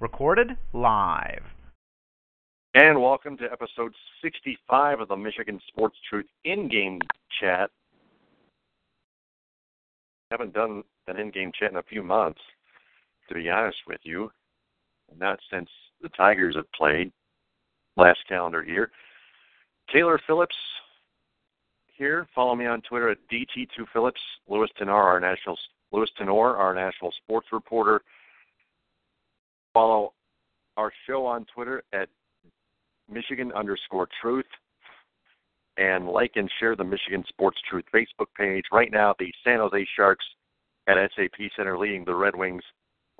Recorded live. And welcome to episode 65 of the Michigan Sports Truth in-game chat. Haven't done an in-game chat in a few months, to be honest with you. Not since the Tigers have played last calendar year. Taylor Phillips here. Follow me on Twitter at DT2Phillips. Louis Tenore, our national Louis Tenore, our national sports reporter. Follow our show on Twitter at Michigan underscore truth. And like and share the Michigan Sports Truth Facebook page. Right now, the San Jose Sharks at SAP Center leading the Red Wings,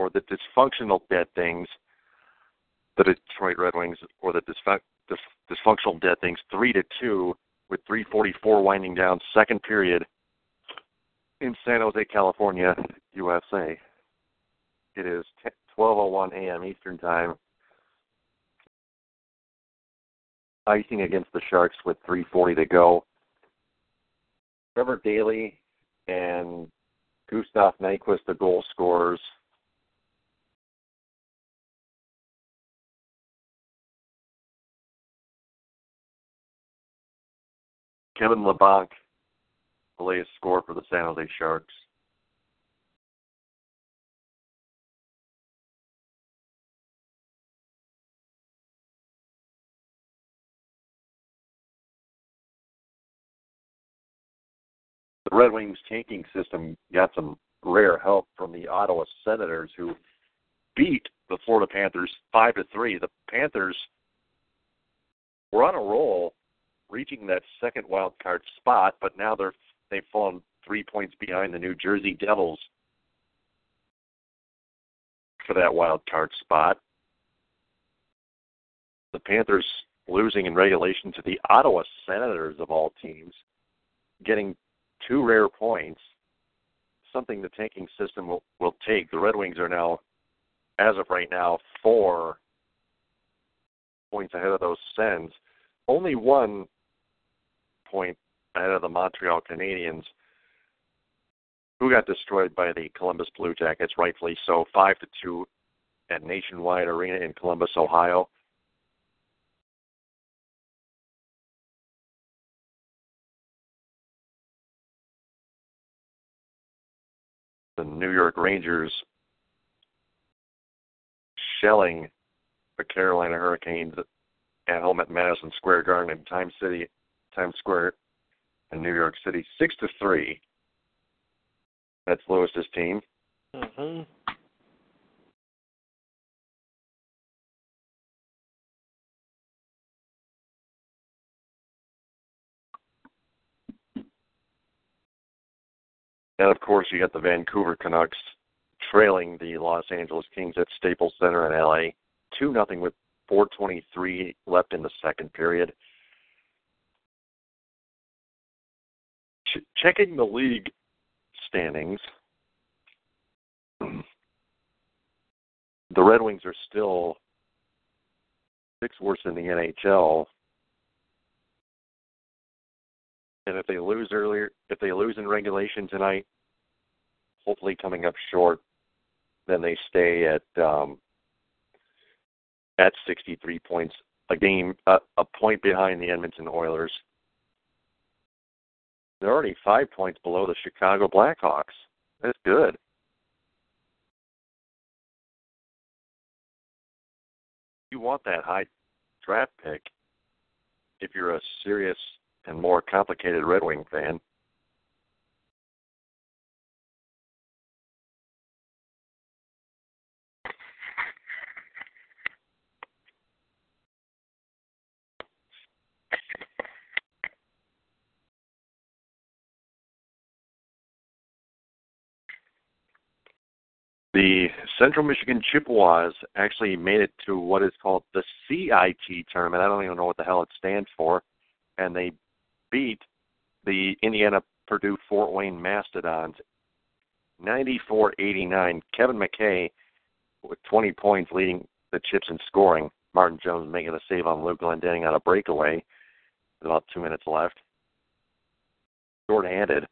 or the dysfunctional dead things, the Detroit Red Wings, or the dysfunctional dead things, 3 to 2 with 344 winding down second period in San Jose, California, USA. It is 12:01 a.m. Eastern Time. Icing against the Sharks with 3:40 to go. Trevor Daley and Gustav Nyquist, the goal scorers. Kevin Labanc, the latest score for the San Jose Sharks. The Red Wings tanking system got some rare help from the Ottawa Senators, who beat the Florida Panthers five to three. The Panthers were on a roll reaching that second wild card spot, but now they're they've fallen three points behind the New Jersey Devils for that wild card spot. The Panthers losing in regulation to the Ottawa Senators of all teams, getting two rare points, something the tanking system will, will take. The Red Wings are now, as of right now, four points ahead of those Sens. Only one point ahead of the Montreal Canadiens, who got destroyed by the Columbus Blue Jackets, rightfully so, five to two at Nationwide Arena in Columbus, Ohio. The New York Rangers shelling the Carolina Hurricanes at home at Madison Square Garden in Times City, Times Square in New York City, six to three. That's Louis's team. Mm-hmm. And of course, you got the Vancouver Canucks trailing the Los Angeles Kings at Staples Center in LA, two nothing with 4:23 left in the second period. Ch- checking the league standings, the Red Wings are still six worse in the NHL. And if they lose earlier, if they lose in regulation tonight, hopefully coming up short, then they stay at um, at 63 points, a game, a, a point behind the Edmonton Oilers. They're already five points below the Chicago Blackhawks. That's good. You want that high draft pick if you're a serious and more complicated Red Wing fan. The Central Michigan Chippewas actually made it to what is called the CIT tournament. I don't even know what the hell it stands for. And they beat the Indiana Purdue Fort Wayne Mastodons 94-89. Kevin McKay with 20 points leading the Chips in scoring. Martin Jones making a save on Luke Glendening on a breakaway with about two minutes left. Short-handed.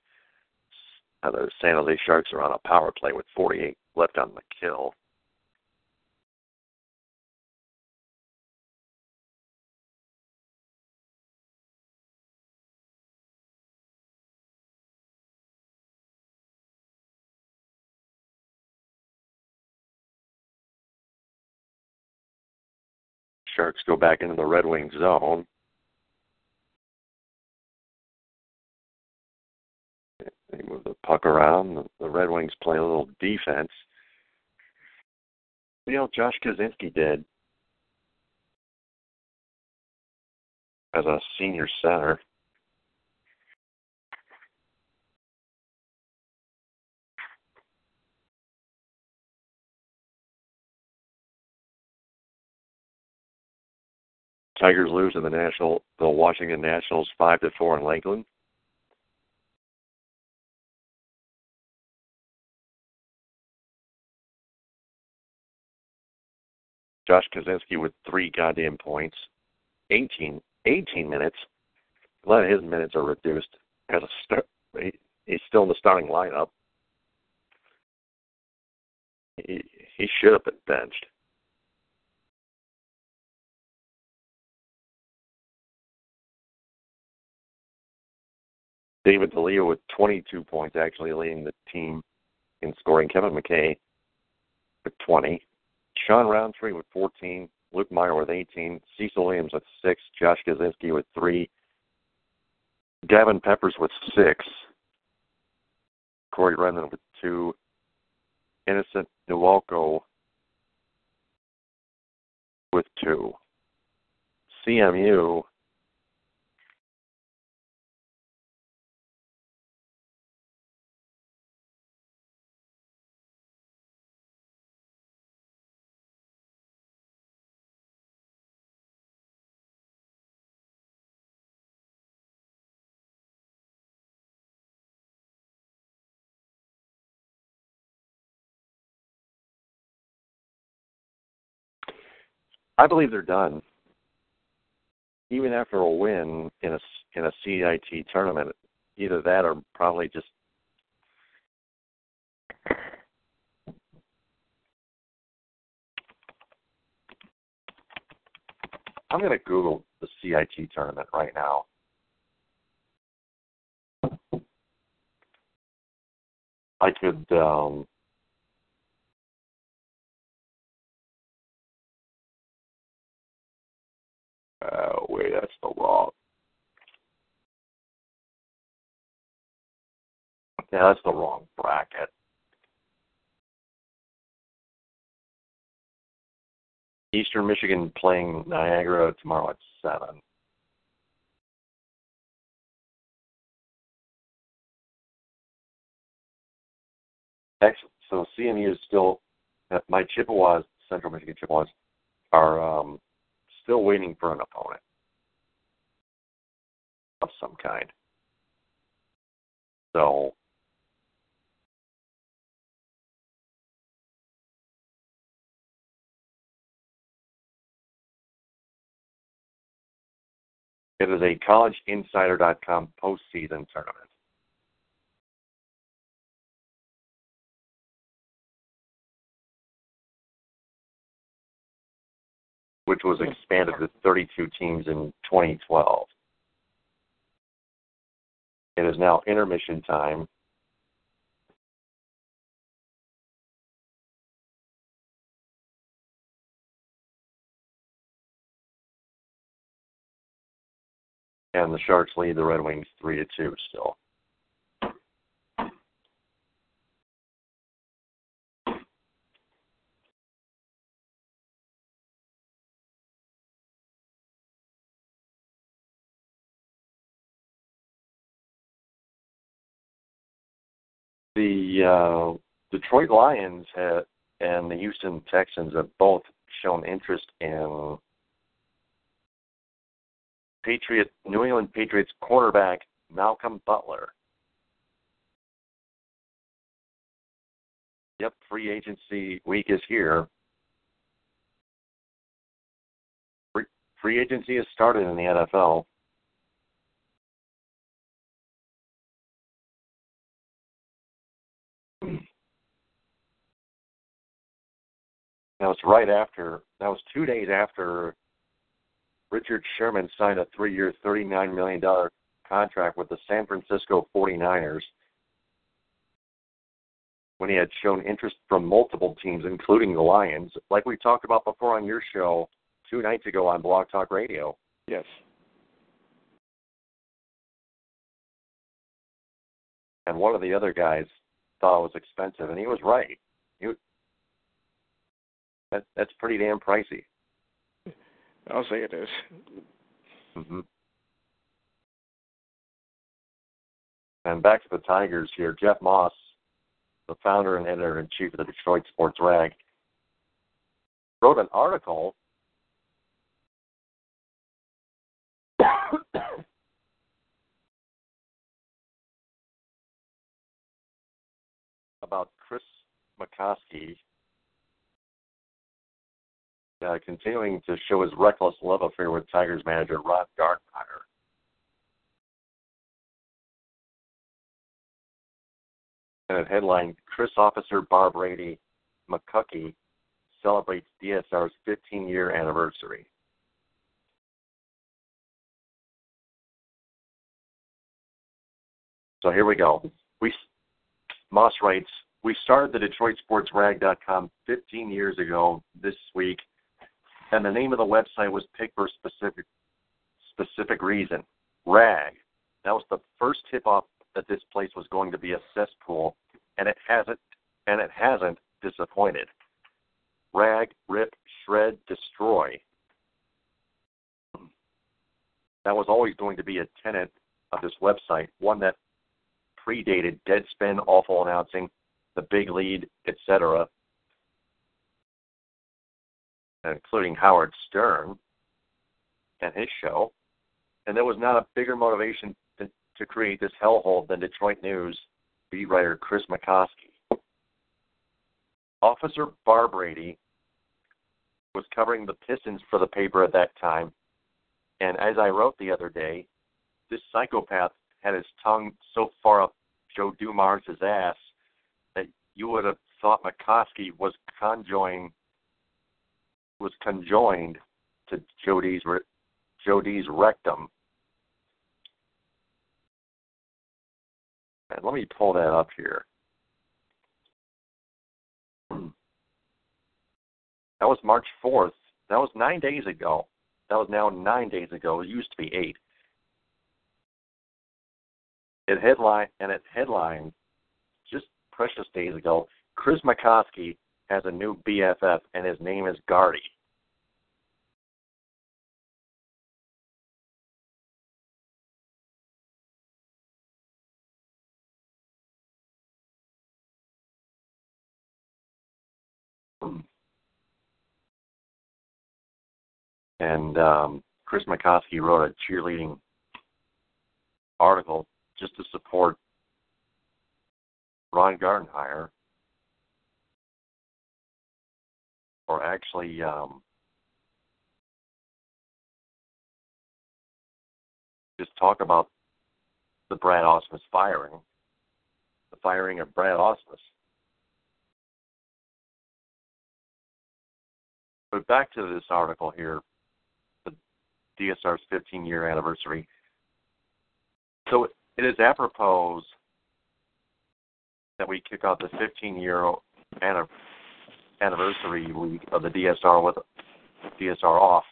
Uh, the San Jose Sharks are on a power play with 48 left on the kill. Sharks go back into the Red Wings zone. They move the puck around. The Red Wings play a little defense. You know, Josh Kozinski did as a senior center. Tigers lose in the national the Washington Nationals five to four in Lakeland. Josh Kozinski with three goddamn points. 18, 18 minutes. A lot of his minutes are reduced as a start. He, he's still in the starting lineup. He, he should have been benched. David DiLeo with 22 points, actually leading the team in scoring. Kevin McKay with 20. Sean Roundtree with 14. Luke Meyer with 18. Cecil Williams with 6. Josh Kozinski with 3. Gavin Peppers with 6. Corey Redmond with 2. Innocent Nwoko with 2. CMU I believe they're done. Even after a win in a in a CIT tournament, either that or probably just I'm going to Google the CIT tournament right now. I could um, Oh, wait, that's the wrong. Yeah, that's the wrong bracket. Eastern Michigan playing Niagara tomorrow at seven. Excellent. So CMU is still my Chippewas, Central Michigan Chippewas, are um, still waiting for an opponent of some kind. So it is a collegeinsider.com postseason tournament. Which was hmm. expanded to 32 teams in 2012. It is now intermission time. And the Sharks lead the Red Wings 3 to 2 still. The uh, Detroit Lions have, and the Houston Texans have both shown interest in Patriot New England Patriots cornerback Malcolm Butler. Yep, free agency week is here. Free, free agency has started in the NFL. That was right after. That was two days after Richard Sherman signed a three-year, $39 million contract with the San Francisco 49ers when he had shown interest from multiple teams, including the Lions. Like we talked about before on your show, two nights ago on Blog Talk Radio. Yes. And one of the other guys thought it was expensive, and he was right. That, that's pretty damn pricey. I'll say it is. Mm-hmm. And back to the Tigers here. Jeff Moss, the founder and editor in chief of the Detroit Sports Rag, wrote an article about Chris McCosky uh, continuing to show his reckless love affair with Tigers manager Ron Gardenhire. And headline Chris Officer Barbrady McCuckey celebrates DSR's 15 year anniversary. So here we go. We Moss writes, we started the DetroitSportsRag.com 15 years ago this week, and the name of the website was picked for a specific specific reason. Rag. That was the first tip off that this place was going to be a cesspool, and it hasn't and it hasn't disappointed. Rag, rip, shred, destroy. That was always going to be a tenet of this website, one that predated Deadspin, Awful Announcing, The Big Lead, etc., including Howard Stern and his show. And there was not a bigger motivation to, to create this hellhole than Detroit News beat writer Chris McCosky. Officer Barbrady was covering the Pistons for the paper at that time, and as I wrote the other day, this psychopath had his tongue so far up Joe Dumars' ass that you would have thought McCosky was conjoined was conjoined to Jody's Jody's rectum. And let me pull that up here. That was March 4th. That was nine days ago. That was now nine days ago. It used to be eight. It headline and it headlined just precious days ago. Chris McCosky has a new BFF, and his name is Gardy. And um, Chris McCosky wrote a cheerleading article just to support Ron Gardenhire, or actually um, just talk about the Brad Ausmus firing, the firing of Brad Ausmus. But back to this article here, the DSR's 15 year anniversary. So it is apropos that we kick off the 15 year anniversary week of the DSR with DSR off.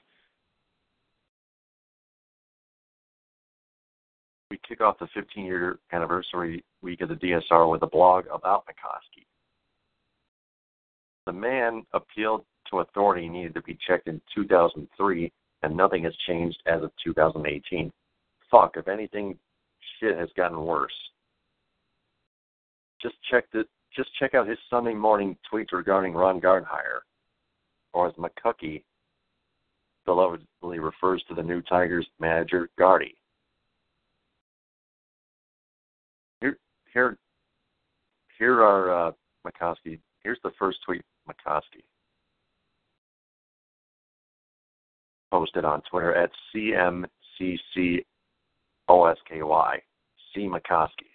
We kick off the 15 year anniversary week of the DSR with a blog about McCosky. The man appealed to authority needed to be checked in 2003, and nothing has changed as of 2018. Fuck, if anything, shit has gotten worse. Just check the just check out his Sunday morning tweets regarding Ron Gardenhire, or as McCuckey belovedly refers to the new Tigers manager, Gardy. Here, here, here are uh, McCosky. Here's the first tweet, McCosky posted on Twitter at CMCC O S K Y, C. McCosky.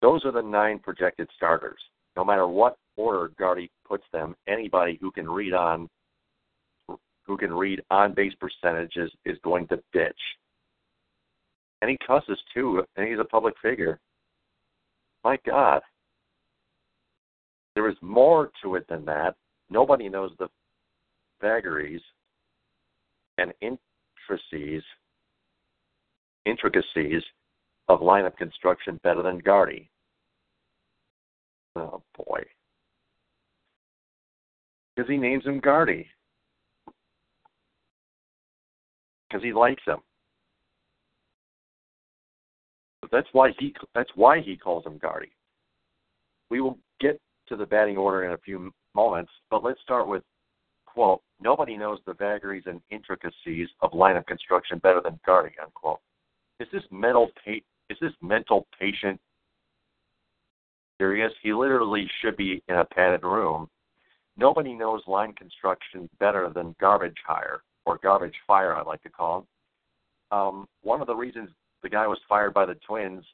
Those are the nine projected starters. No matter what order Gardy puts them, anybody who can read on who can read on base percentages is going to bitch. And he cusses too, and he's a public figure. My God. There is more to it than that. Nobody knows the vagaries and intricacies intricacies of lineup construction better than Gardy. Oh boy. Because he names him Gardy. Because he likes him. But that's why he that's why he calls him Gardy. We will get to the batting order in a few moments, but let's start with quote, nobody knows the vagaries and intricacies of lineup construction better than Gardy, unquote. Is this mental pa- is this mental patient serious? He literally should be in a padded room. Nobody knows line construction better than garbage hire or garbage fire, I like to call him. Um, one of the reasons the guy was fired by the Twins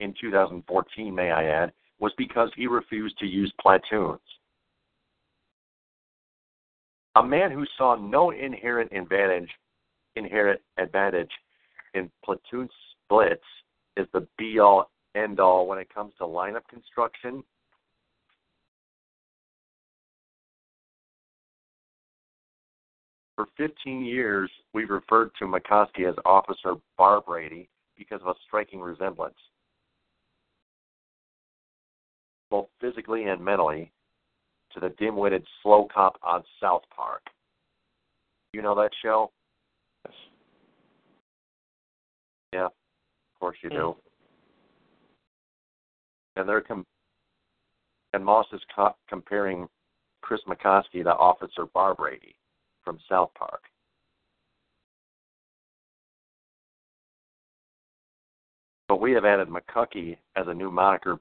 in 2014, may I add, was because he refused to use platoons. A man who saw no inherent advantage, inherent advantage in platoon splits is the be all end all when it comes to lineup construction. For 15 years, we've referred to McCosky as Officer Barbrady because of a striking resemblance, both physically and mentally, to the dim-witted slow cop on South Park. You know that show? Yes. Yeah, course you do. And they're com- and Moss is co- comparing Chris McCosky to Officer Barbrady from South Park. But we have added McCuckey as a new moniker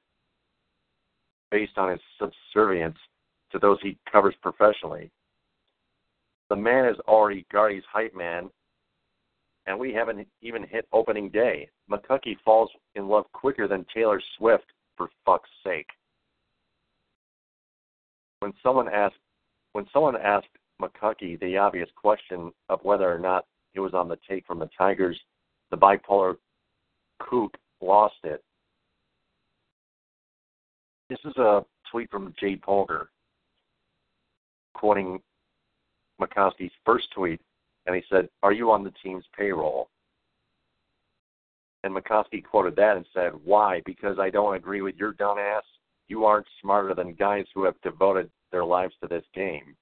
based on his subservience to those he covers professionally. The man is already Gardy's hype man, and we haven't even hit opening day. McCuckey falls in love quicker than Taylor Swift, for fuck's sake. When someone asked when someone asked McCuckey the obvious question of whether or not it was on the take from the Tigers, the bipolar kook lost it. This is a tweet from Jay Polgar quoting McCosky's first tweet, and he said, Are you on the team's payroll? And McCosky quoted that and said, Why? Because I don't agree with your dumbass. You aren't smarter than guys who have devoted their lives to this game.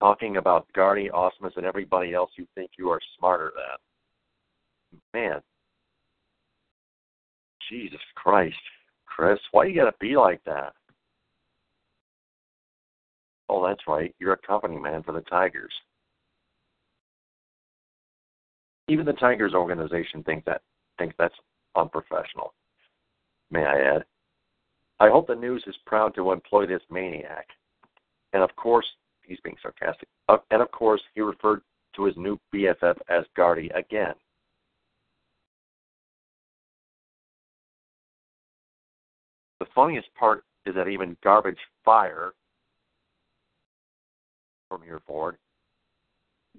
Talking about Gardy, Ausmus, and everybody else you think you are smarter than. Man. Jesus Christ. Chris, why you gotta be like that? Oh, that's right. You're a company man for the Tigers. Even the Tigers organization thinks that thinks that's unprofessional. May I add? I hope the news is proud to employ this maniac. And of course, he's being sarcastic. Uh, and of course, he referred to his new BFF as Gardy again. The funniest part is that even Garbage Fire from here forward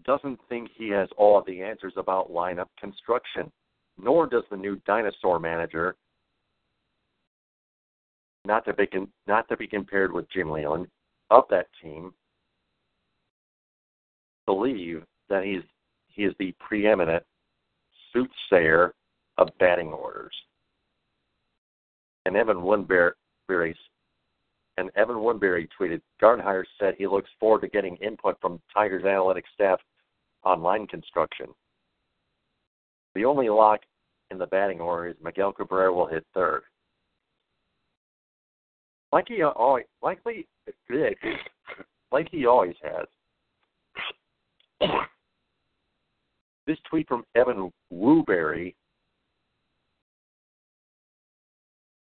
doesn't think he has all of the answers about lineup construction, nor does the new dinosaur manager, not to be con- not to be compared with Jim Leyland, of that team, believe that he's he is the preeminent soothsayer of batting orders. And Evan Woodbery and Evan Woodbery tweeted, Gardenhire said he looks forward to getting input from Tigers analytics staff on line construction. The only lock in the batting order is Miguel Cabrera will hit third. Like he always, likely, like he always has. This tweet from Evan Woodbery.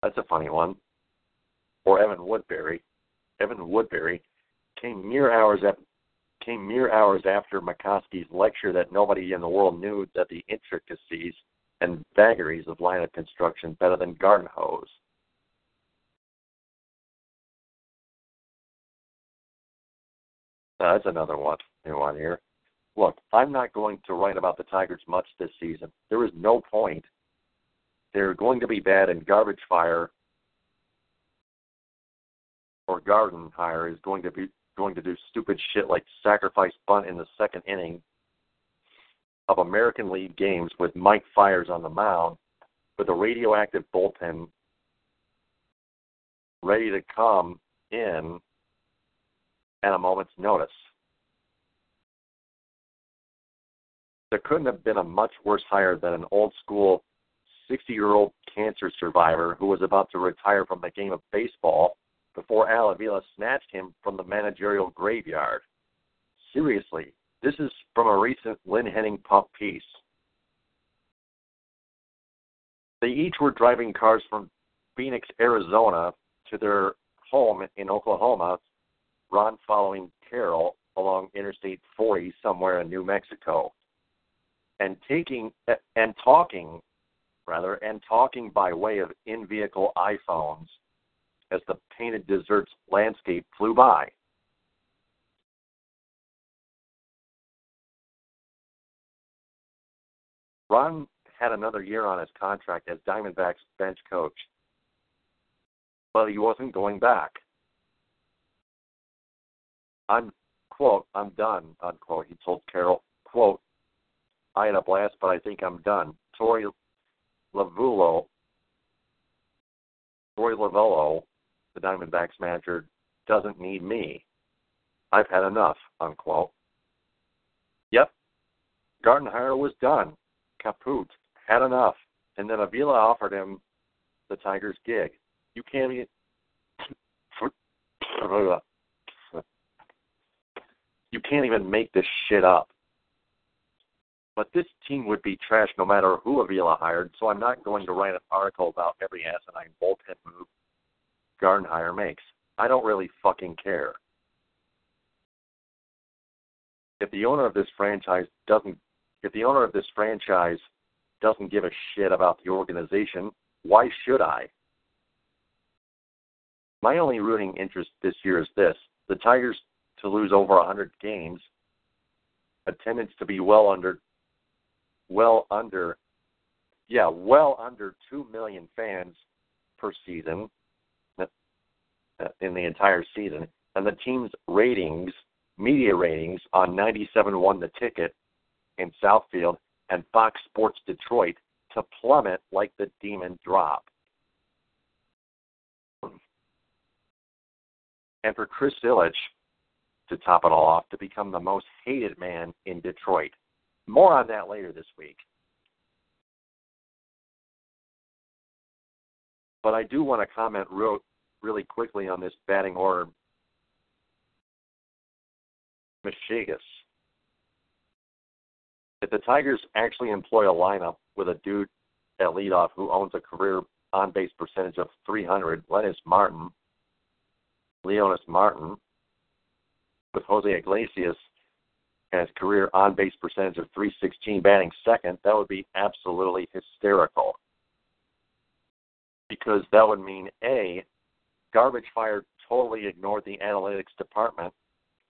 That's a funny one or Evan Woodbery, Evan Woodbery, came mere hours after came mere hours after McCosky's lecture that nobody in the world knew that the intricacies and vagaries of lineup construction better than garden hose. Uh, that's another one new one here. Look, I'm not going to write about the Tigers much this season. There is no point. They're going to be bad and garbage fire or Gardenhire is going to be going to do stupid shit like sacrifice bunt in the second inning of American League games with Mike Fiers on the mound with a radioactive bullpen ready to come in at a moment's notice. There couldn't have been a much worse hire than an old school 60 year old cancer survivor who was about to retire from the game of baseball before Al Avila snatched him from the managerial graveyard. Seriously, this is from a recent Lynn Henning Pup piece. They each were driving cars from Phoenix, Arizona to their home in Oklahoma, Ron following Carol along Interstate 40 somewhere in New Mexico, and taking and talking, rather, and talking by way of in-vehicle iPhones as the painted deserts landscape flew by. Ron had another year on his contract as Diamondbacks bench coach, but he wasn't going back. I'm quote, I'm done, unquote. He told Carroll, quote, I had a blast, but I think I'm done. Torey Lovullo Torey Lovullo, the Diamondbacks manager, doesn't need me. I've had enough, unquote. Yep. Gardenhire was done. Kaput had enough. And then Avila offered him the Tigers gig. You can't even you can't even make this shit up. But this team would be trash no matter who Avila hired, so I'm not going to write an article about every asinine bullpen move Gardenhire makes. I don't really fucking care. If the owner of this franchise doesn't if the owner of this franchise doesn't give a shit about the organization, why should I? My only rooting interest this year is this the Tigers to lose over 100 games, attendance to be well under, well under, yeah, well under 2 million fans per season Uh, in the entire season, and the team's ratings, media ratings on 97 won the ticket in Southfield and Fox Sports Detroit to plummet like the demon drop. And for Chris Ilitch to top it all off to become the most hated man in Detroit. More on that later this week. But I do want to comment real, really quickly on this batting order. Michigas if the Tigers actually employ a lineup with a dude at leadoff who owns a career on base percentage of 300, Leonys Martin, Leonys Martin, with Jose Iglesias and his career on base percentage of 316 batting second, that would be absolutely hysterical. Because that would mean A, Garbage Fire totally ignored the analytics department,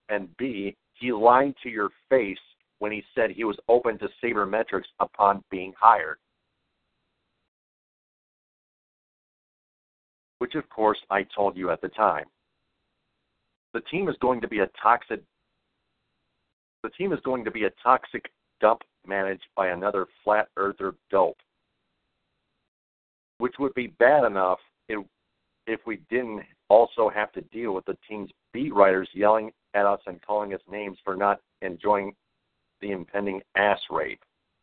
and B, he lied to your face when he said he was open to sabermetrics upon being hired. Which, of course, I told you at the time. The team is going to be a toxic. The team is going to be a toxic dump managed by another flat earther dope, which would be bad enough if, if we didn't also have to deal with the team's beat writers yelling at us and calling us names for not enjoying the impending ass rape,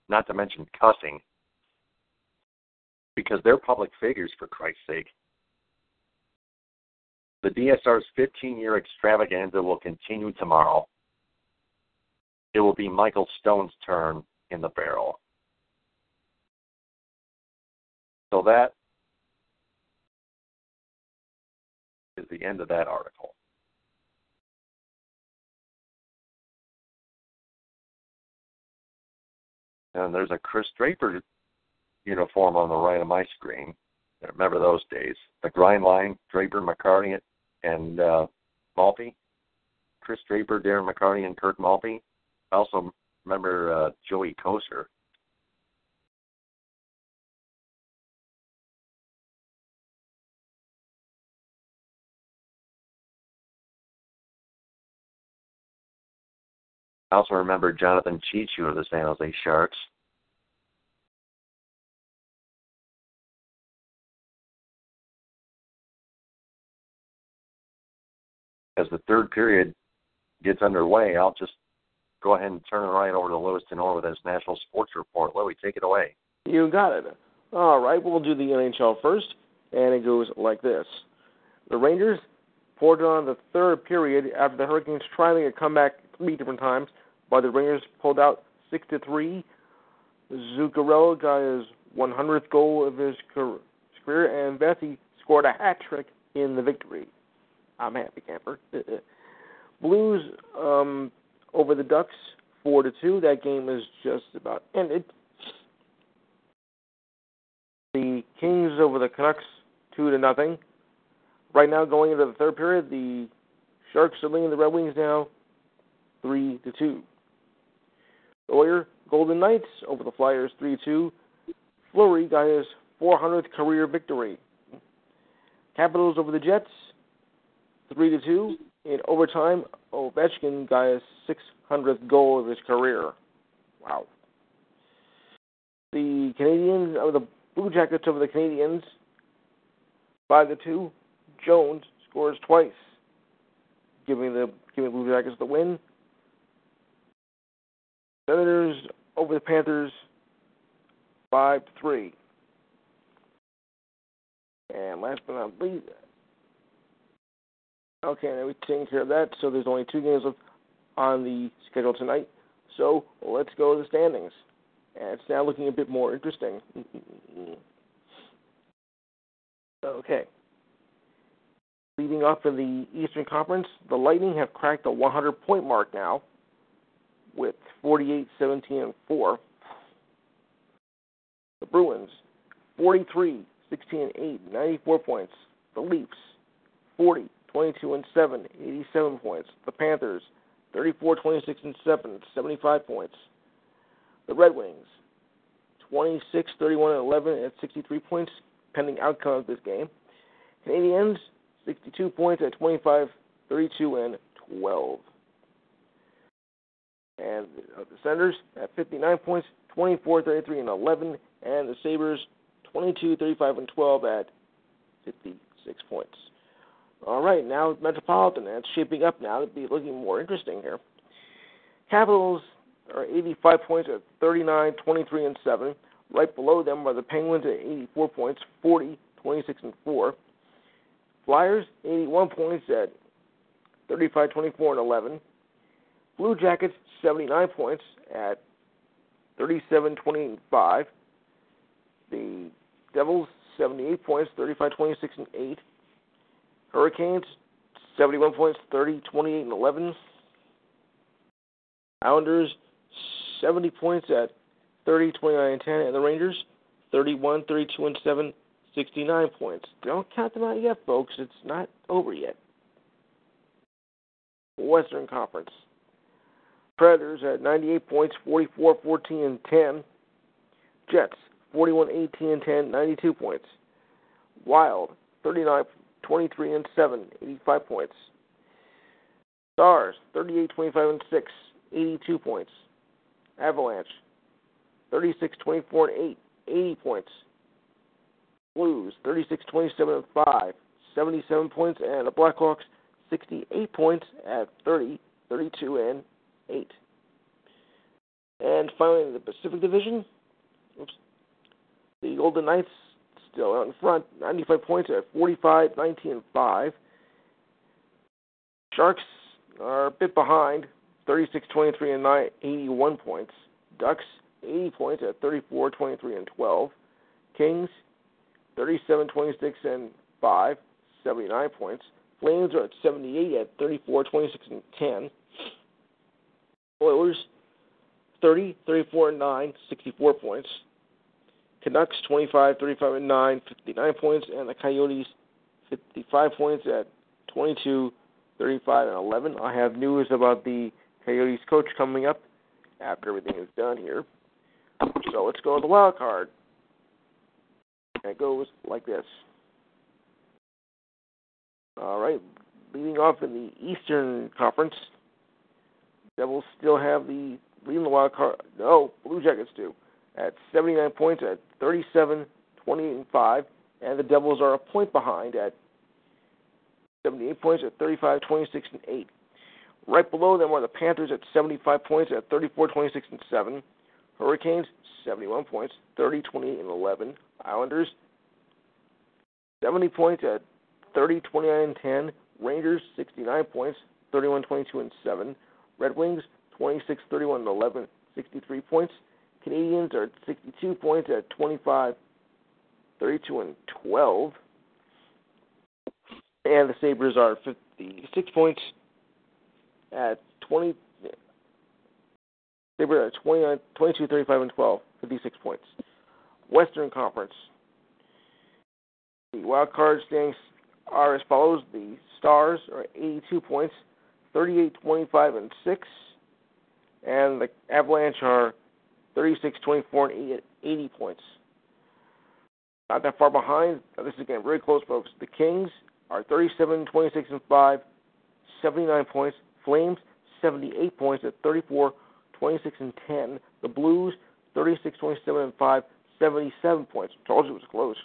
not to mention cussing, because they're public figures, for Christ's sake. The DSR's 15 year extravaganza will continue tomorrow. It will be Michael Stone's turn in the barrel. So that is the end of that article. and there's a Kris Draper uniform on the right of my screen. I remember those days. The grind line, Draper, McCarty, and uh, Maltby. Kris Draper, Darren McCarty, and Kirk Maltby. I also remember uh, Joey Kocur. I also remember Jonathan Cheechoo of the San Jose Sharks. As the third period gets underway, I'll just go ahead and turn it right over to Louis Tenore with his National Sports Report. Louis, take it away. You got it. All right, we'll do the NHL first, and it goes like this. The Rangers poured on the third period after the Hurricanes trying to come back three different times, but the Rangers pulled out six to three. Zuccarello got his 100th goal of his career, and Vesey scored a hat trick in the victory. I'm happy camper. Blues um, over the Ducks four to two. That game is just about ended. The Kings over the Canucks two to nothing. Right now, going into the third period, the Sharks are leading the Red Wings now three to two. Oiler Golden Knights over the Flyers three two. Fleury got his 400th career victory. Capitals over the Jets 3 2. In overtime, Ovechkin got his 600th goal of his career. Wow. The Canadiens, or the Blue Jackets over the Canadiens, five to two. Jones scores twice, giving the giving the Blue Jackets the win. Senators over the Panthers, five three. And last but not least, okay, now we're taking care of that. So there's only two games on the schedule tonight. So let's go to the standings. And it's now looking a bit more interesting. okay. Leading off in the Eastern Conference, the Lightning have cracked the 100 point mark now with 48, 17, and 4. The Bruins, 43, 16, and 8, 94 points. The Leafs, 40, 22, and 7, 87 points. The Panthers, 34, 26, and 7, 75 points. The Red Wings, 26, 31, and 11 at 63 points, pending outcome of this game. Canadiens, 62 points at 25, 32, and 12. And uh, the Senators at 59 points, 24, 33, and 11. And the Sabres, 22, 35, and 12 at 56 points. All right, now Metropolitan. That's shaping up now to be looking more interesting here. Capitals are 85 points at 39, 23, and 7. Right below them are the Penguins at 84 points, 40, 26, and 4. Flyers, 81 points at 35, 24, and 11. Blue Jackets, 79 points at 37, 25. The Devils, 78 points, 35, 26, and 8. Hurricanes, 71 points, 30, 28, and 11. Islanders, 70 points at 30, 29, and 10. And the Rangers, 31, 32, and 7, 69 points. Don't count them out yet, folks. It's not over yet. Western Conference. Predators at 98 points, 44, 14, and 10. Jets, 41, 18, and 10, 92 points. Wild, 39, 23, and 7, 85 points. Stars, 38, 25, and 6, 82 points. Avalanche, 36, 24, and 8, 80 points. Blues, 36, 27, and 5, 77 points. And the Blackhawks, 68 points at 30, 32, and 8. And finally, the Pacific Division, oops, the Golden Knights still out in front, 95 points at 45, 19, and 5. Sharks are a bit behind, 36, 23, and 9, 81 points. Ducks, 80 points at 34, 23, and 12. Kings, 37, 26, and 5, 79 points. Flames are at 78 at 34, 26, and 10. Oilers, 30, 34, and 9, 64 points. Canucks, 25, 35, and 9, 59 points. And the Coyotes, 55 points at 22, 35, and 11. I have news about the Coyotes coach coming up after everything is done here. So let's go to the wild card. And it goes like this. All right, leading off in the Eastern Conference, Devils still have the lead in the wild card. No, Blue Jackets do at 79 points at 37, 28, and 5, and the Devils are a point behind at 78 points at 35, 26, and 8. Right below them are the Panthers at 75 points at 34, 26, and 7. Hurricanes 71 points, 30, 28, and 11. Islanders 70 points at 30, 29, and 10. Rangers 69 points, 31, 22, and 7. Red Wings 26, 31, and 11, 63 points. Canadiens are at 62 points at 25, 32, and 12. And the Sabres are 56 points at 20. Sabres at 29, 22, 35, and 12, 56 points. Western Conference. The wild card standings are as follows: the Stars are 82 points, 38, 25, and 6, and the Avalanche are 36, 24, and 80 points. Not that far behind. This is again very close, folks. The Kings are 37, 26, and 5, 79 points. Flames 78 points at 34, 26, and 10. The Blues 36, 27, and 5, 77 points. Told you it was close.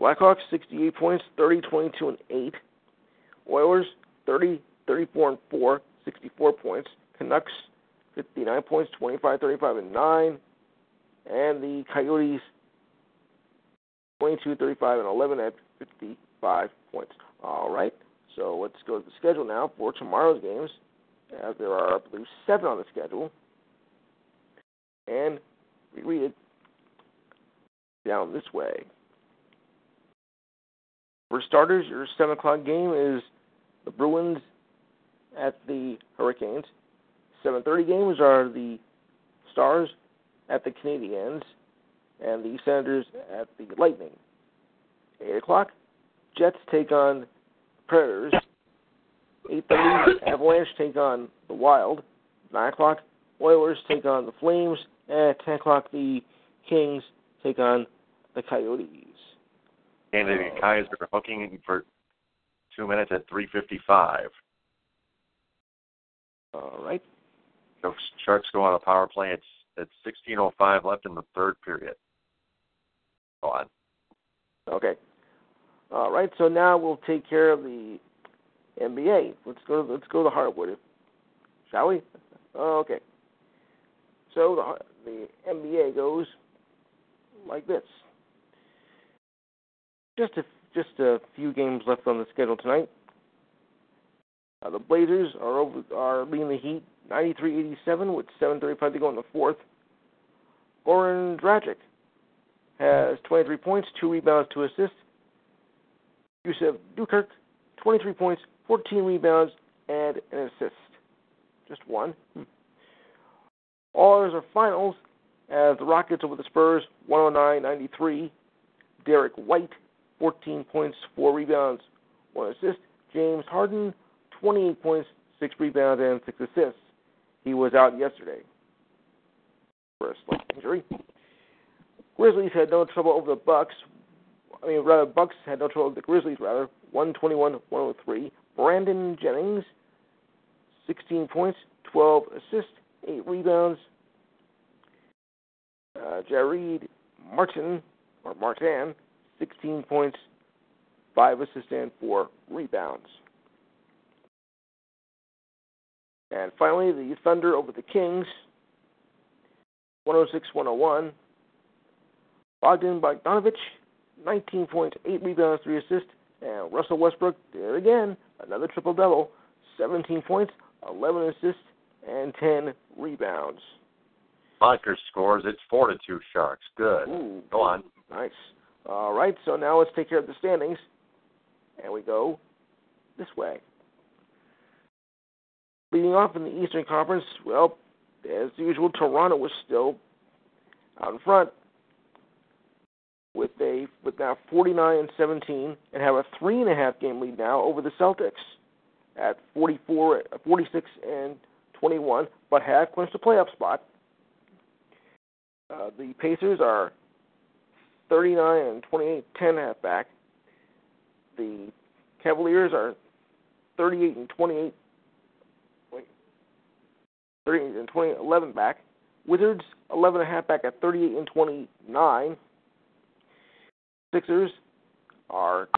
Blackhawks 68 points, 30, 22, and 8. Oilers 30, 34, and 4, 64 points. Canucks 59 points, 25, 35, and 9. And the Coyotes 22, 35, and 11 at 55 points. All right. So let's go to the schedule now for tomorrow's games. As there are, I believe, seven on the schedule. And we read it down this way. For starters, your 7 o'clock game is the Bruins at the Hurricanes. 7.30 games are the Stars at the Canadiens and the Senators at the Lightning. 8 o'clock, Jets take on Predators. 8.30, Avalanche take on the Wild. 9 o'clock, Oilers take on the Flames. And at 10 o'clock, the Kings take on the Coyotes. And the Coyotes are hooking for two minutes at 3.55. All right. Sharks go on a power play. It's it's 16:05 left in the third period. Go on. Okay. All right. So now we'll take care of the NBA. Let's go. Let's go to Hardwood, shall we? Okay. So the the NBA goes like this. Just a just a few games left on the schedule tonight. Uh, the Blazers are over are leading the Heat 93-87 with 7:35 to go in the fourth. Goran Dragic has 23 points, two rebounds, two assists. Jusuf Nurkic, 23 points, 14 rebounds, and an assist. Just one. Hmm. All others are finals as the Rockets over the Spurs 109-93. Derrick White, 14 points, 4 rebounds, 1 assist. James Harden, 28 points, 6 rebounds, and 6 assists. He was out yesterday for a slight injury. Grizzlies had no trouble over the Bucks. I mean, rather, Bucks had no trouble with the Grizzlies. Rather, 121-103. Brandon Jennings, 16 points, 12 assists, 8 rebounds. Uh, Jared Martin or Martin, 16 points, 5 assists, and 4 rebounds. And finally, the Thunder over the Kings, 106 101. Bogdan Bogdanovic, 19 points, 8 rebounds, 3 assists. And Russell Westbrook, there again, another triple double, 17 points, 11 assists, and 10 rebounds. Bunker scores. It's 4 to 2 Sharks. Good. Ooh, Go on. Nice. All right, so now let's take care of the standings. And we go this way. Leading off in the Eastern Conference, well, as usual, Toronto was still out in front with a with now 49 and 17 and have a three and a half game lead now over the Celtics at 44, 46 and 21, but have clinched a playoff spot. Uh, the Pacers are 39 and 28, 10 and a half back. The Cavaliers are 38 and 28, 38 and 20, 11 back. Wizards 11 and a half back at 38 and 29. Sixers are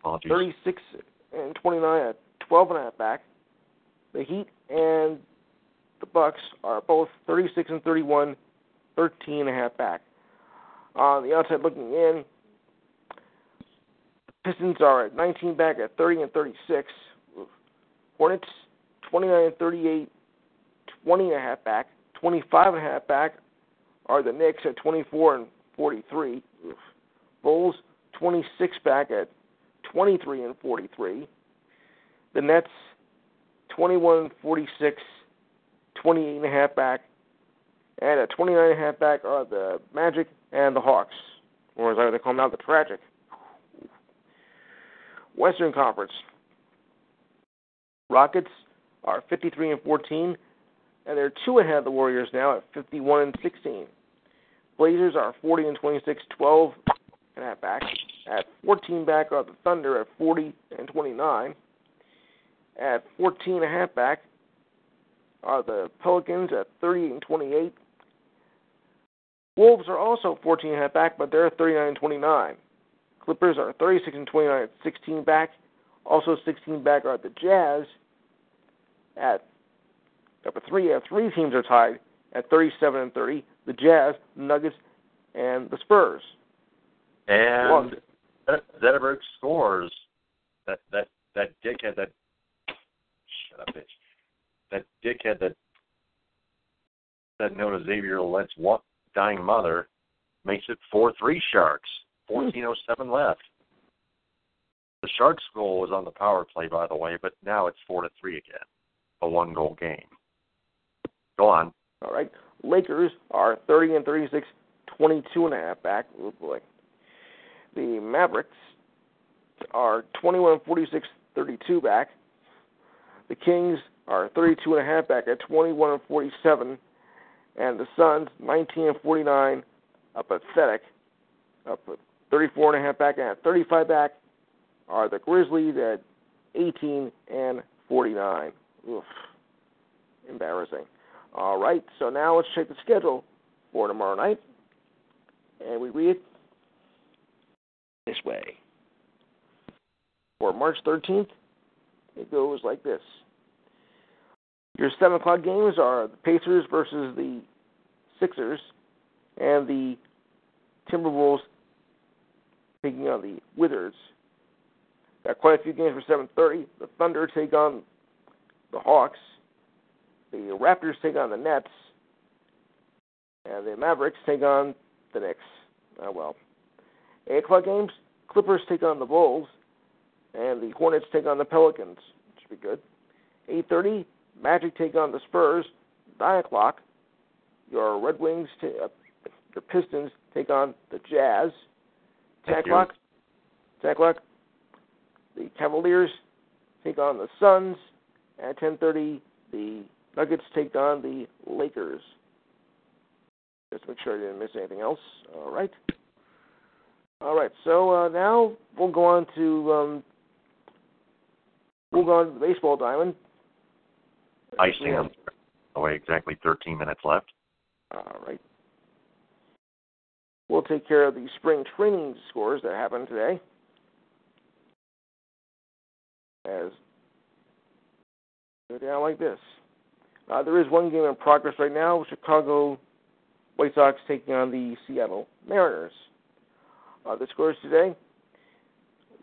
Apologies. 36 and 29 at 12 and a half back. The Heat and the Bucks are both 36 and 31, 13 and a half back. On the outside looking in, Pistons are at 19 back at 30 and 36. Hornets 29 and 38, 20 and a half back. 25 and a half back are the Knicks at 24 and 43. Bulls 26 back at 23 and 43. The Nets 21 and 46, 28 and a half back. And at 29 and a half back are the Magic and the Hawks, or as I they call them now, the Tragic. Western Conference. Rockets are 53 and 14, and they're two ahead of the Warriors now at 51 and 16. Blazers are 40 and 26, 12 and a half back. At 14 back are the Thunder at 40 and 29. At 14 and a half back are the Pelicans at 38 and 28. Wolves are also 14 and a half back, but they're 39 and 29. Clippers are 36 and 29 at 16 back. Also 16 back are the Jazz at number three. Uh, three teams are tied at 37 and 30. The Jazz, Nuggets, and the Spurs. And Zetterberg scores. That that that dickhead that shut up, bitch. That dickhead that that known as Xavier Let's what dying mother makes it four three Sharks. Fourteen oh seven left. The Sharks goal was on the power play, by the way, but now it's four to three again. A one goal game. Go on. All right. Lakers are 30 and 36, 22 and a half back. Oh boy. The Mavericks are 21 and 46, 32 back. The Kings are 32 and a half back at 21 and 47, and the Suns 19 and 49, a pathetic, up at 34 and a half back and at 35 back are the Grizzlies at 18 and 49. Oof. Embarrassing. All right, so now let's check the schedule for tomorrow night. And we read it this way. For March 13th, it goes like this. Your 7 o'clock games are the Pacers versus the Sixers, and the Timberwolves taking on the Wizards. Got quite a few games for 7:30. The Thunder take on the Hawks. The Raptors take on the Nets, and the Mavericks take on the Knicks. Oh well. Eight o'clock games: Clippers take on the Bulls, and the Hornets take on the Pelicans. Should be good. 8:30: Magic take on the Spurs. Nine o'clock: your Red Wings, t- uh, your Pistons take on the Jazz. Ten Thank you. o'clock. Ten o'clock. The Cavaliers take on the Suns. At ten thirty, the Nuggets take on the Lakers. Just make sure I didn't miss anything else. All right. All right. So uh, now we'll go on to um, we'll go on to the baseball diamond. Icing on away exactly 13 minutes left. All right. We'll take care of the spring training scores that happened today. As go down like this. Uh, there is one game in progress right now. Chicago White Sox taking on the Seattle Mariners. Uh, the scores today: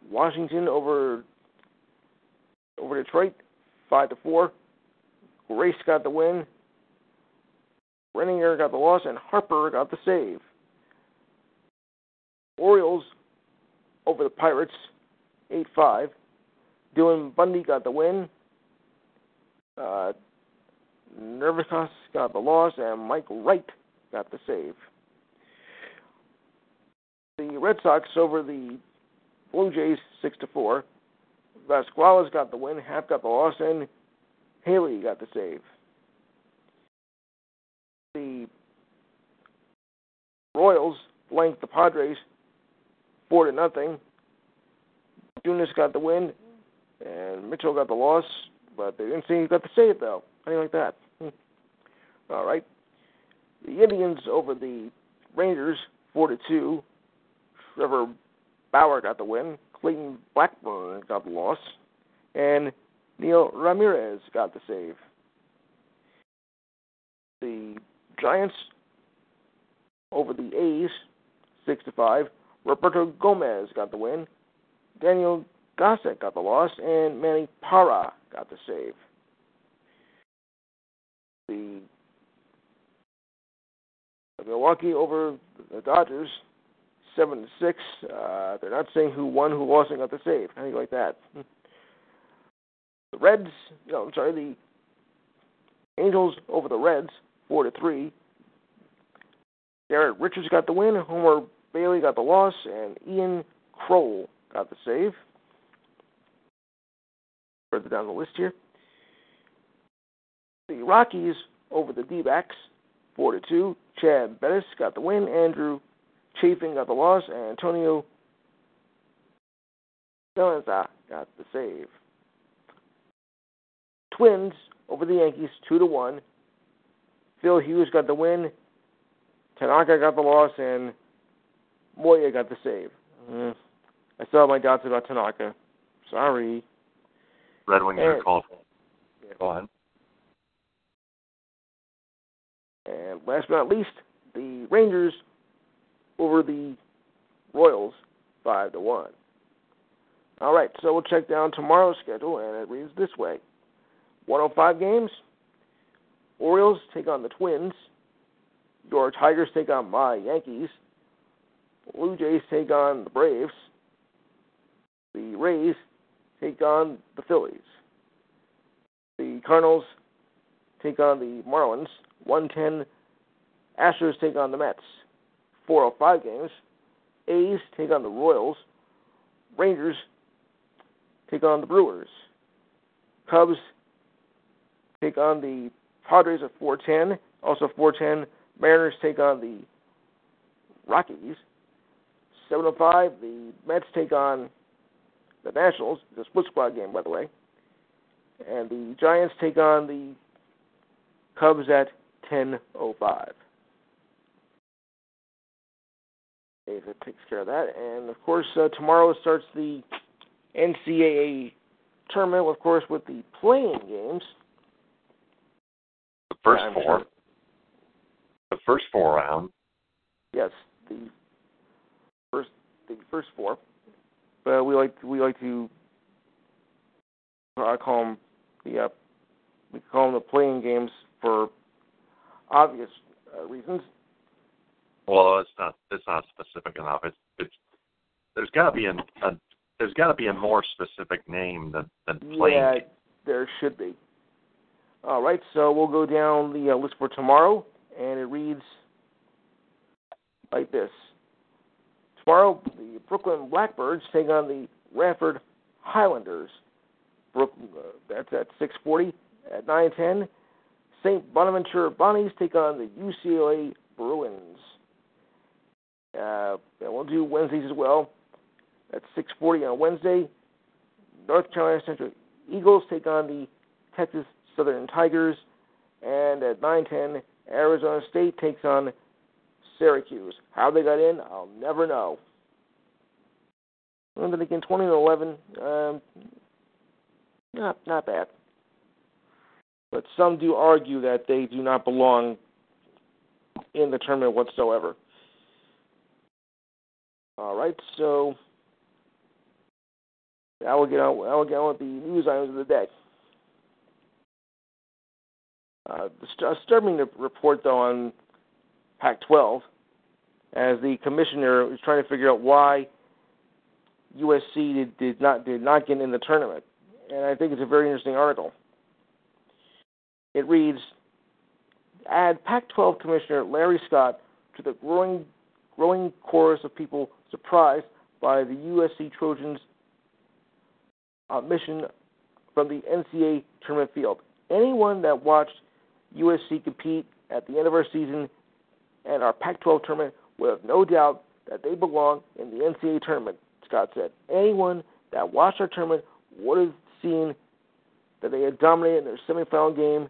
Washington over over Detroit, five to four. Grace got the win. Reininger got the loss, and Harper got the save. Orioles over the Pirates, 8 5. Dylan Bundy got the win. Uh, Nervitas got the loss, and Mike Wright got the save. The Red Sox over the Blue Jays, 6 to 4. Vasquez got the win, Half got the loss, and Haley got the save. The Royals blanked the Padres four to nothing. Junis got the win, and Mitchell got the loss, but they didn't say he got the save though. How do you like that? All right. The Indians over the Rangers, four to two. Trevor Bauer got the win. Clayton Blackburn got the loss, and Neil Ramirez got the save. The Giants over the A's, six to five. Roberto Gomez got the win. Daniel Gossett got the loss, and Manny Parra got the save. The Milwaukee over the Dodgers, seven to six. Uh, they're not saying who won, who lost, and got the save. You like that? The Reds, no, I'm sorry, the Angels over the Reds, four to three. Garrett Richards got the win. Homer Bailey got the loss, and Ian Krol got the save. Further down the list here, the Rockies over the D-backs, four to two. Chad Bettis got the win. Andrew Chafin got the loss, and Antonio Gonza got the save. Twins over the Yankees, two to one. Phil Hughes got the win. Tanaka got the loss, and Moya got the save. Mm. I still have my doubts about Tanaka. Sorry. Red Wings are called. Yeah. Go ahead. And last but not least, the Rangers over the Royals, five to one. All right, so we'll check down tomorrow's schedule, and it reads this way: 105 games. Orioles take on the Twins. Your Tigers take on my Yankees. Blue Jays take on the Braves. The Rays take on the Phillies. The Cardinals take on the Marlins. 110. Astros take on the Mets. 405 games. A's take on the Royals. Rangers take on the Brewers. Cubs take on the Padres at 410. Also 410. Mariners take on the Rockies. 705. The Mets take on the Nationals. It's a split squad game, by the way. And the Giants take on the Cubs at 10:05. David takes care of that, and of course uh, tomorrow starts the NCAA tournament, of course, with the playing games. The first four. Sure. The first four rounds. Yes, the first the first four. But we like we like to I call them the uh, we call them the playing games for obvious uh, reasons. Well, it's not it's not specific enough. It's it's there's got to be a, a there's got to be a more specific name than than. Yeah, there should be. All right, so we'll go down the uh, list for tomorrow, and it reads like this. Tomorrow, the Brooklyn Blackbirds take on the Radford Highlanders. Brooklyn, uh, that's at 6:40. At 9:10, St. Bonaventure Bonnies take on the UCLA Bruins. Uh, and we'll do Wednesdays as well. At 6:40 on Wednesday, North Carolina Central Eagles take on the Texas Southern Tigers, and at 9:10, Arizona State takes on Syracuse. How they got in, I'll never know. And then again, 2011, um, not not bad. But some do argue that they do not belong in the tournament whatsoever. All right, so I will get on. I will get on with the news items of the day. Uh, disturbing report though on Pac-12 as the commissioner is trying to figure out why USC did, did not did not get in the tournament, and I think it's a very interesting article. It reads: Add Pac-12 Commissioner Larry Scott to the growing growing chorus of people surprised by the USC Trojans' uh, mission from the NCAA tournament field. Anyone that watched USC compete at the end of our season and our Pac-12 tournament will have no doubt that they belong in the NCAA tournament, Scott said. Anyone that watched our tournament would have seen that they had dominated in their semifinal game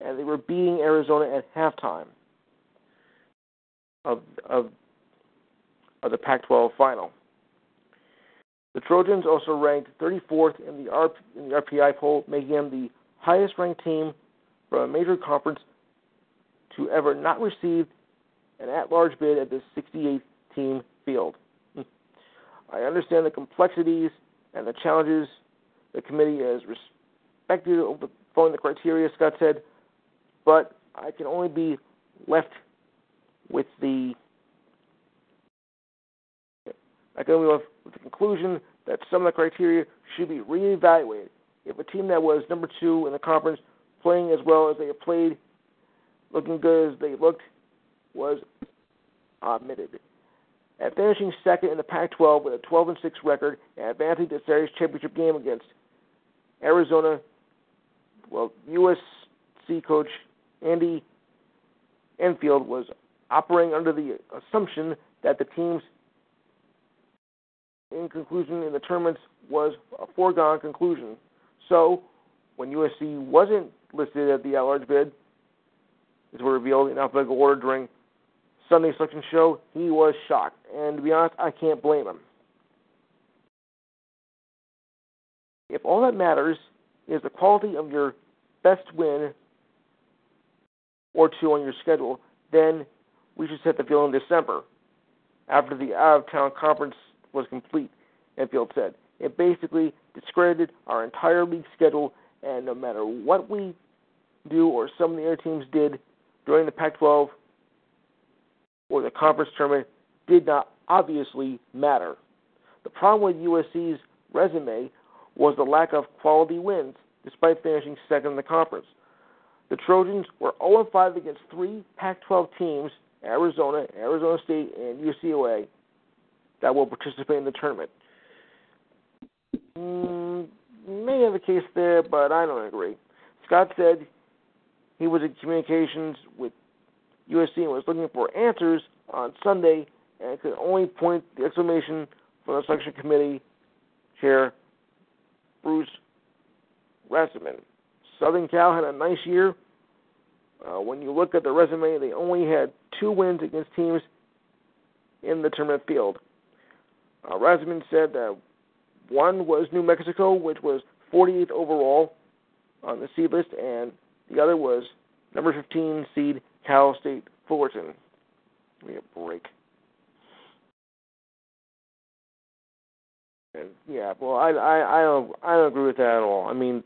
and they were beating Arizona at halftime of of of the Pac-12 final. The Trojans also ranked 34th in the, RP, in the RPI poll, making them the highest ranked team from a major conference to ever not receive an at large bid at the 68th team field. I understand the complexities and the challenges the committee has respected over following the criteria, Scott said, but I can only be left with the I can only left with the conclusion that some of the criteria should be reevaluated. If a team that was number two in the conference, playing as well as they have played, looking good as they looked, was omitted. At finishing second in the Pac-12 with a 12 and 6 record and advancing to the series championship game against Arizona, well, USC coach Andy Enfield was operating under the assumption that the teams conclusion in the tournaments was a foregone conclusion. So, when USC wasn't listed at the at-large bid, as were revealed in alphabetical order during Sunday selection show, he was shocked. And to be honest, I can't blame him. If all that matters is the quality of your best win or two on your schedule, then we should set the field in December after the out of town conference was complete, Enfield said. It basically discredited our entire league schedule, and no matter what we do or some of the other teams did during the Pac 12 or the conference tournament did not obviously matter. The problem with USC's resume was the lack of quality wins, despite finishing second in the conference. The Trojans were 0 5 against three Pac 12 teams Arizona, Arizona State, and UCLA that will participate in the tournament. Mm, may have a case there, but I don't agree. Scott said he was in communications with USC and was looking for answers on Sunday and could only point the exclamation from the selection committee chair, Bruce Rasmussen. Southern Cal had a nice year. Uh, when you look at the resume, they only had two wins against teams in the tournament field. Uh, Rasmussen said that one was New Mexico, which was 48th overall on the seed list, and the other was number 15 seed Cal State Fullerton. Give me a break. And yeah, well, I I I don't I don't agree with that at all. I mean,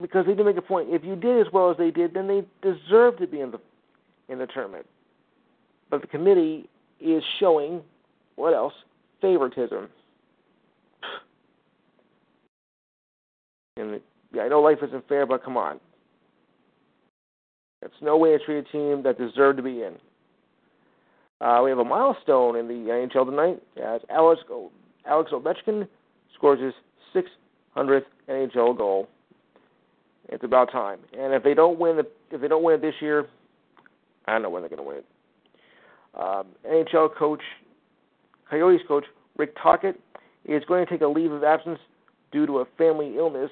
because they did make a point. If you did as well as they did, then they deserve to be in the in the tournament. But the committee is showing what else? Favoritism. And yeah, I know life isn't fair, but come on. That's no way to treat a team that deserved to be in. Uh, we have a milestone in the NHL tonight as Alex Alex Ovechkin scores his 600th NHL goal. It's about time. And if they don't win the, if they don't win it this year, I don't know when they're going to win it. Um, NHL coach, Coyotes coach Rick Tocchet is going to take a leave of absence due to a family illness.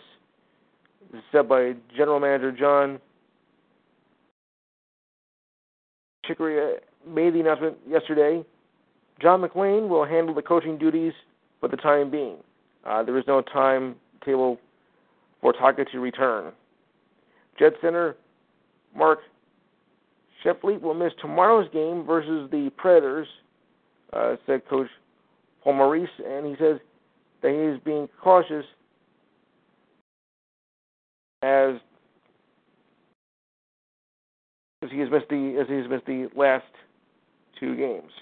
This is said by General Manager John Chayka made the announcement yesterday. John MacLean will handle the coaching duties for the time being. Uh, there is no timetable for Tocchet to return. Jet Center Mark Scheifele will miss tomorrow's game versus the Predators, uh, said Coach Paul Maurice, and he says that he is being cautious as as he has missed the as he has missed the last two games.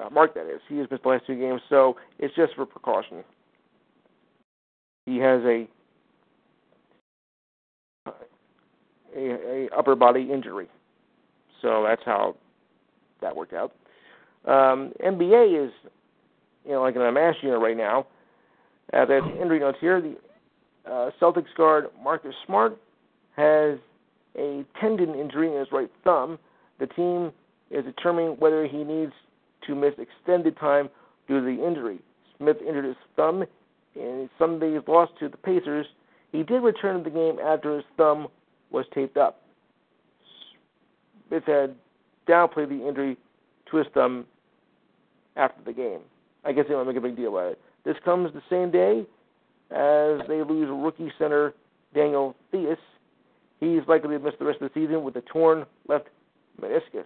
Uh, Mark, that is, he has missed the last two games, so it's just for precaution. He has a a, a upper body injury, so that's how that worked out. Um, NBA is you know like in a mass unit right now. Uh, there's injury notes here. The uh, Celtics guard Marcus Smart has a tendon injury in his right thumb. The team is determining whether he needs to miss extended time due to the injury. Smith injured his thumb in Sunday's loss to the Pacers. He did return to the game after his thumb was taped up. Smith had downplayed the injury to his thumb after the game. I guess they don't make a big deal about it. This comes the same day as they lose rookie center Daniel Theis. He's likely to miss the rest of the season with a torn left meniscus.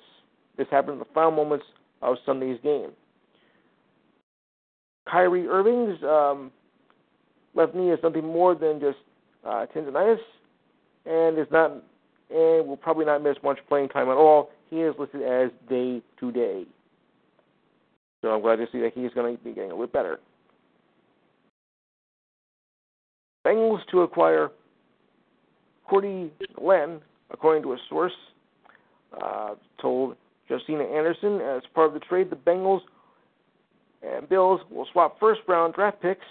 This happened in the final moments of Sunday's game. Kyrie Irving's um, left knee is something more than just uh, tendonitis, and is not and will probably not miss much playing time at all. He is listed as day to day. So I'm glad to see that he's going to be getting a little bit better. Bengals to acquire Cordy Glenn, according to a source, uh, told Justina Anderson as part of the trade, the Bengals and Bills will swap first round draft picks,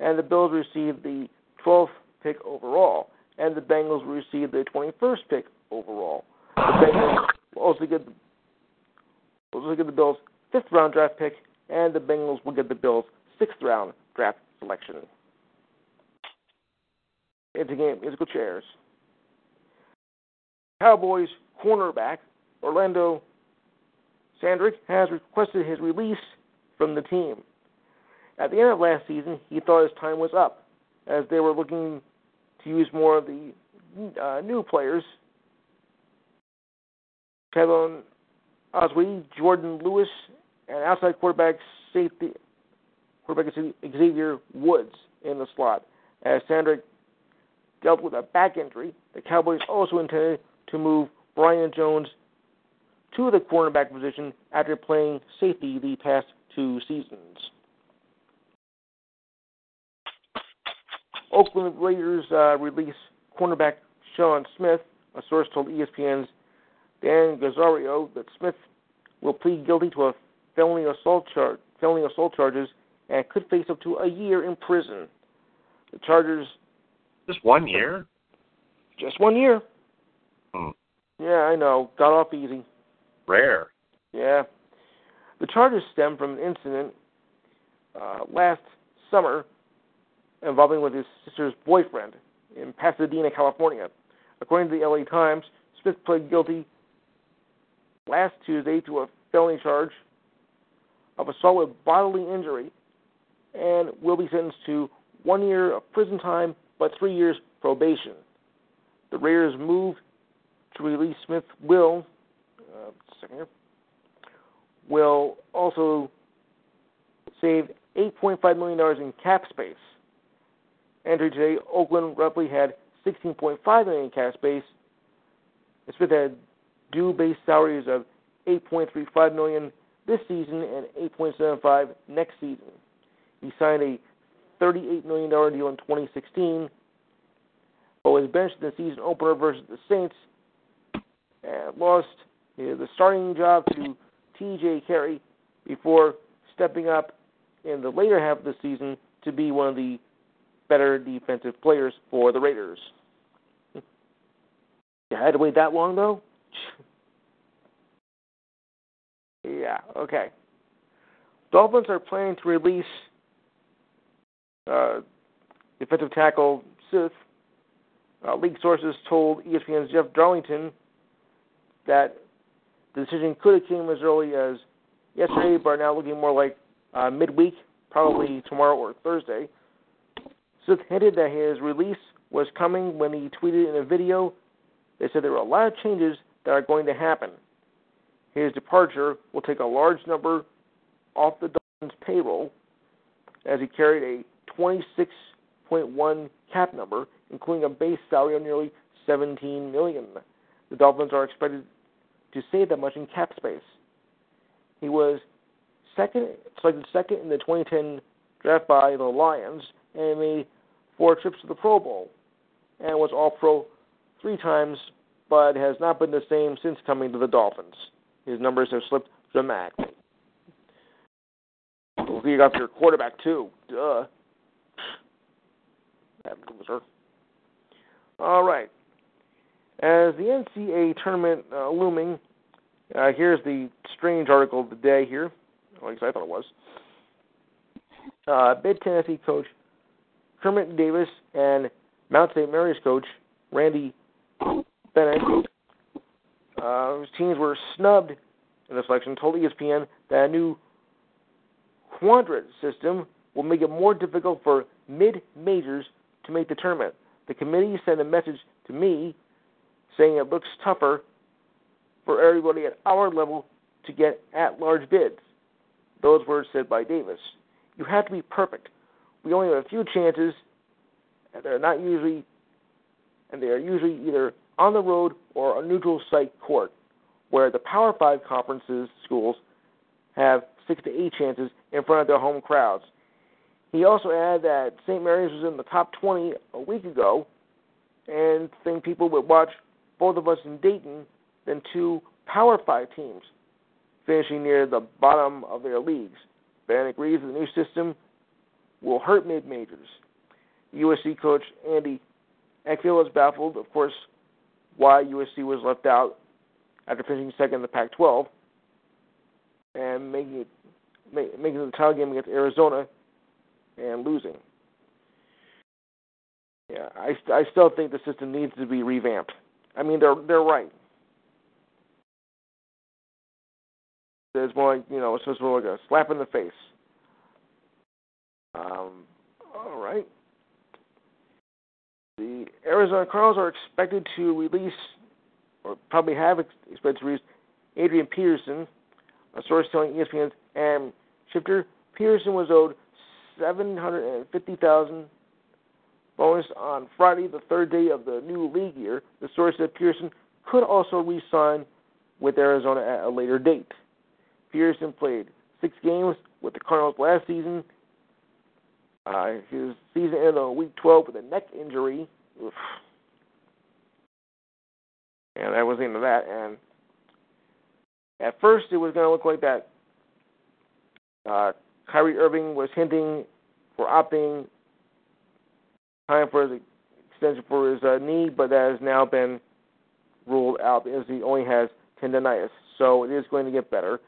and the Bills receive the 12th pick overall, and the Bengals will receive the 21st pick overall. The Bengals will also get the, also get the Bills' fifth round draft pick, and the Bengals will get the Bills' sixth round draft selection. Into game musical chairs. Cowboys cornerback Orlando Scandrick has requested his release from the team. At the end of last season, he thought his time was up, as they were looking to use more of the uh, new players. Kevin Osweidy, Jourdan Lewis, and outside quarterback safety quarterback Xavier Woods in the slot. As Scandrick dealt with a back injury, the Cowboys also intended to move Byron Jones to the cornerback position after playing safety the past two seasons. Oakland Raiders uh, release cornerback Sean Smith. A source told ESPN's Dan Graziano that Smith will plead guilty to a felony assault char- felony assault charges and could face up to a year in prison. The Chargers. Just one year. Just one year. Hmm. Yeah, I know. Got off easy. Rare. Yeah. The charges stem from an incident uh, last summer involving with his sister's boyfriend in Pasadena, California. According to the LA Times, Smith pled guilty last Tuesday to a felony charge of assault with bodily injury and will be sentenced to one year of prison time but three years probation. The Raiders' move to release Smith will, uh, second here, will also save $8.5 million in cap space. Entry today, Oakland roughly had 16.5 million in cap space. Smith had due base salaries of 8.35 million this season and 8.75 next season. He signed a 38 million dollar deal in 2016, but was benched in the season opener versus the Saints and lost the starting job to T.J. Carrie before stepping up in the later half of the season to be one of the better defensive players for the Raiders. You had to wait that long, though? yeah, okay. Dolphins are planning to release uh, defensive tackle Suh. Uh, league sources told ESPN's Jeff Darlington that the decision could have came as early as yesterday, but are now looking more like uh, midweek, probably tomorrow or Thursday. Suh hinted that his release was coming when he tweeted in a video. They said there were a lot of changes that are going to happen. His departure will take a large number off the Dolphins' payroll, as he carried a 26.1 cap number, including a base salary of nearly 17 million. The Dolphins are expected to save that much in cap space. He was second, selected second in the 2010 draft by the Lions and made four trips to the Pro Bowl and was All Pro three times, but has not been the same since coming to the Dolphins. His numbers have slipped dramatically. You got your quarterback too. Duh. That loser. All right. As the NCAA tournament uh, looming, uh, here's the strange article of the day here. At least I thought it was. Uh, Tennessee coach Kermit Davis and Mount St. Mary's coach Randy Bennett, uh, whose teams were snubbed in the selection, told ESPN that a new quadrant system will make it more difficult for mid majors to make the tournament. The committee sent a message to me saying it looks tougher for everybody at our level to get at large bids. Those words said by Davis. You have to be perfect. We only have a few chances, and they're not usually, and they are usually either on the road or a neutral site court, where the Power Five conferences schools have six to eight chances in front of their home crowds. He also added that St. Mary's was in the top 20 a week ago, and think people would watch both of us in Dayton than two Power Five teams finishing near the bottom of their leagues. Bannon agrees that the new system will hurt mid majors. USC coach Andy Enfield is baffled, of course, why USC was left out after finishing second in the Pac 12 and making it making the title game against Arizona and losing. Yeah, I I still think the system needs to be revamped. I mean, they're they're right. It's more like you know, it's just more like a slap in the face. Um, all right. The Arizona Cardinals are expected to release, or probably have expected to release, Adrian Peterson. A source telling ESPN and Schefter Peterson was owed seven hundred and fifty thousand bonus on Friday, the third day of the new league year. The source said Pearson could also re-sign with Arizona at a later date. Pearson played six games with the Cardinals last season. Uh, his season ended on week 12 with a neck injury. Oof. And that was the end of that. And at first, it was going to look like that uh, Kyrie Irving was hinting for opting time for his extension for his uh, knee, but that has now been ruled out because he only has tendonitis. So it is going to get better,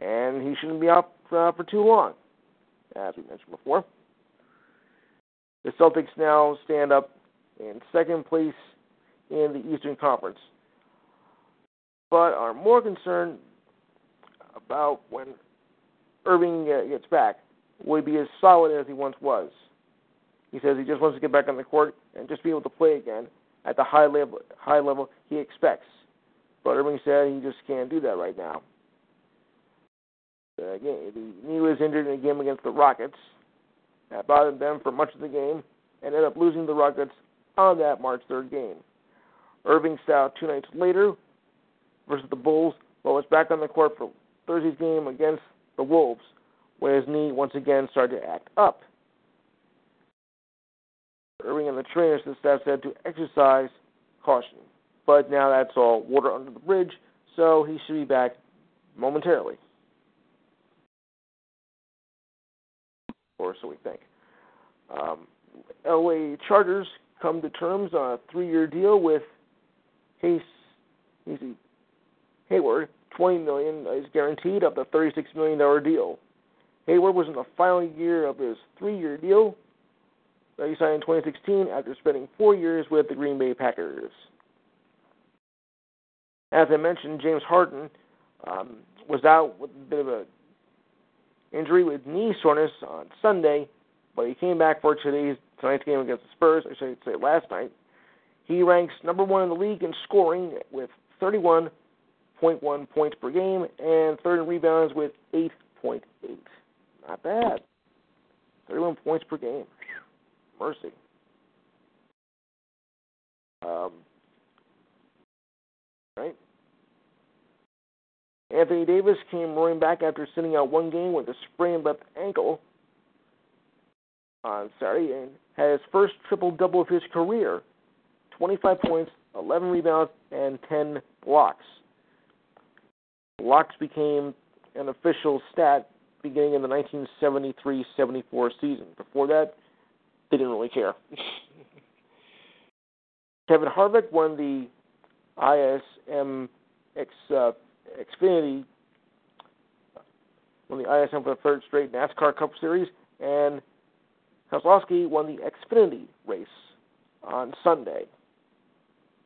and he shouldn't be out uh, for too long, as we mentioned before. The Celtics now stand up in second place in the Eastern Conference, but are more concerned about when Irving uh, gets back. Will he be as solid as he once was? He says he just wants to get back on the court and just be able to play again at the high level high level he expects. But Irving said he just can't do that right now. Uh, again, the knee was injured in a game against the Rockets. That bothered them for much of the game and ended up losing the Rockets on that March 3rd game. Irving out two nights later versus the Bulls, but was back on the court for Thursday's game against the Wolves, where his knee once again started to act up. Irving and the trainers and staff said to exercise caution. But now that's all water under the bridge, so he should be back momentarily. Or so we think. Um, LA Chargers come to terms on a three-year deal with Hayes, Hayward. Twenty million is guaranteed of the thirty-six million dollar deal. Hayward was in the final year of his three-year deal that he signed in 2016 after spending four years with the Green Bay Packers. As I mentioned, James Harden um, was out with a bit of a injury with knee soreness on Sunday, but he came back for today's tonight's game against the Spurs. I should say last night. He ranks number one in the league in scoring with 31.1 points per game and third in rebounds with 8.8. Not bad. 31 points per game mercy. Um, right? Anthony Davis came roaring back after sitting out one game with a sprained left ankle on Saturday and had his first triple double of his career 25 points, 11 rebounds, and 10 blocks. Blocks became an official stat beginning in the 1973 74 season. Before that, they didn't really care. Kevin Harvick won the ISM X, uh, Xfinity, won the ISM for the third straight NASCAR Cup Series, and Keselowski won the Xfinity race on Sunday.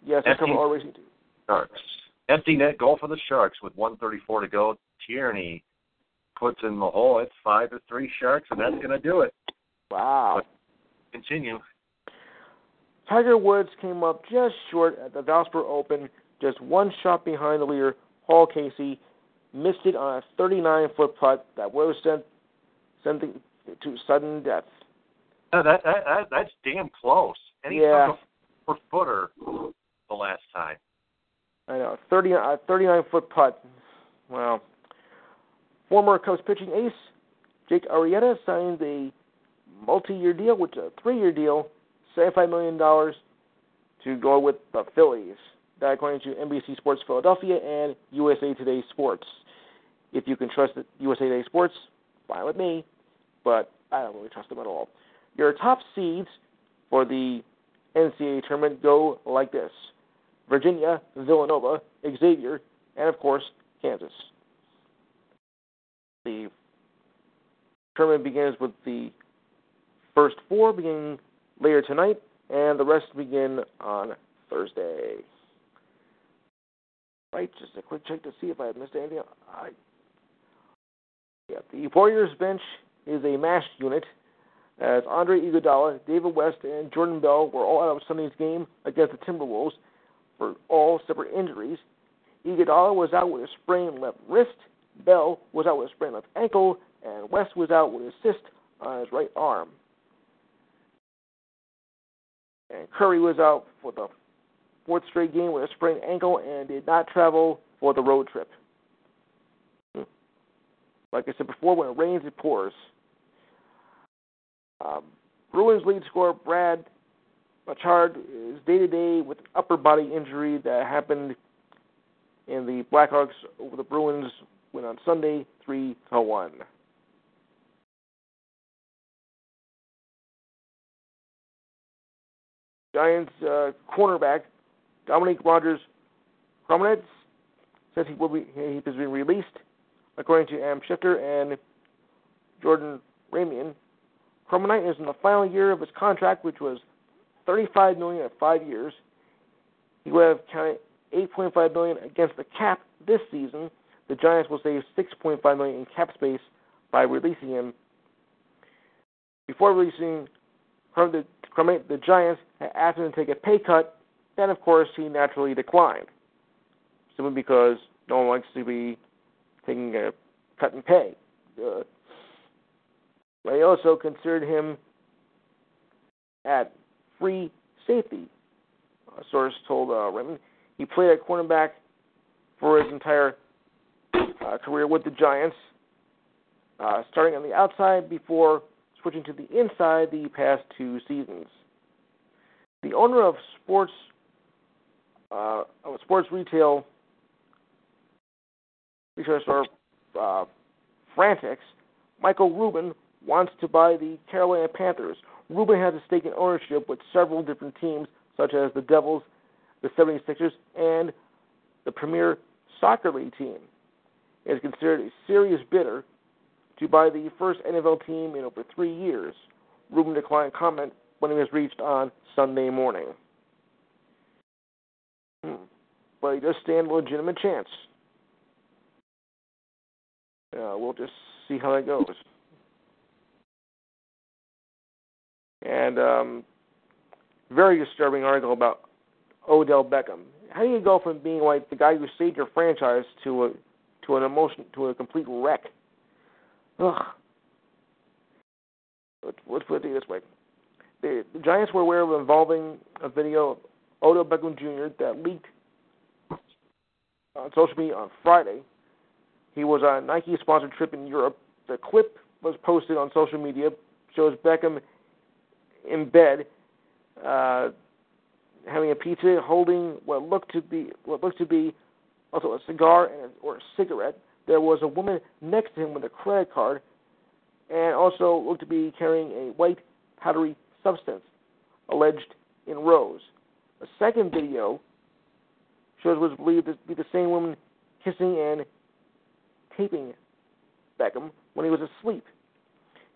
Yes, I cover all racing too. Sharks. Empty net goal for the Sharks with 134 to go. Tierney puts in the hole. It's five to three Sharks, and that's going to do it. Wow. Continue. Tiger Woods came up just short at the Valspar Open, just one shot behind the leader, Paul Casey. Missed it on a 39 foot putt that would have sent, sent it to sudden death. No, that, that, that that's damn close. And he Yeah. took a four footer the last time. I know, 30, a 39 foot putt. Wow. Former Cubs pitching ace Jake Arrieta signed a multi year deal, which is a three year deal, $75 million to go with the Phillies. That according to NBC Sports Philadelphia and USA Today Sports. If you can trust USA Today Sports, fine with me, but I don't really trust them at all. Your top seeds for the NCAA tournament go like this Virginia, Villanova, Xavier, and of course, Kansas. The tournament begins with the first four beginning later tonight, and the rest begin on Thursday. Right, just a quick check to see if I missed anything. I, yeah, the Warriors bench is a mashed unit as Andre Iguodala, David West, and Jordan Bell were all out of Sunday's game against the Timberwolves for all separate injuries. Iguodala was out with a sprained left wrist, Bell was out with a sprained left ankle, and West was out with a cyst on his right arm. And Curry was out for the fourth straight game with a sprained ankle and did not travel for the road trip. Hmm. Like I said before, when it rains, it pours. Um, Bruins lead scorer Brad Marchand is day to day with an upper body injury that happened in the Blackhawks over the Bruins win on Sunday, three to one. Giants uh, cornerback Dominique Rogers Cromanitz says he will be he has been released, according to Adam Schefter and Jordan Raanan. Cromartie is in the final year of his contract, which was thirty-five million at five years. He will have counted eight point five million against the cap this season. The Giants will save six point five million in cap space by releasing him. Before releasing Cromartie, the Giants had asked him to take a pay cut, and of course he naturally declined, simply because no one likes to be taking a cut in pay. Uh, they also considered him at free safety. A source told uh, Raymond he played at cornerback for his entire uh, career with the Giants, uh, starting on the outside before switching to the inside the past two seasons. The owner of sports uh, of sports retail retail store uh, Fanatics, Michael Rubin wants to buy the Carolina Panthers. Rubin has a stake in ownership with several different teams, such as the Devils, the 76ers, and the Premier Soccer League team. Is considered a serious bidder to buy the first NFL team in over three years. Rubin declined comment when he was reached on Sunday morning. Hmm. He does stand a legitimate chance. Uh, we'll just see how that goes. And um, very disturbing article about Odell Beckham. How do you go from being like the guy who saved your franchise to a to an emotion to a complete wreck? Ugh. Let's, let's put it this way: the, the Giants were aware of involving a video of Odell Beckham Jr. that leaked on social media on Friday. He was on a Nike-sponsored trip in Europe. The clip was posted on social media. Shows Beckham in bed, uh, having a pizza, holding what looked to be what looked to be also a cigar and a, or a cigarette. There was a woman next to him with a credit card, and also looked to be carrying a white powdery substance, alleged in rose. A second video shows was believed to be the same woman kissing and taping Beckham when he was asleep.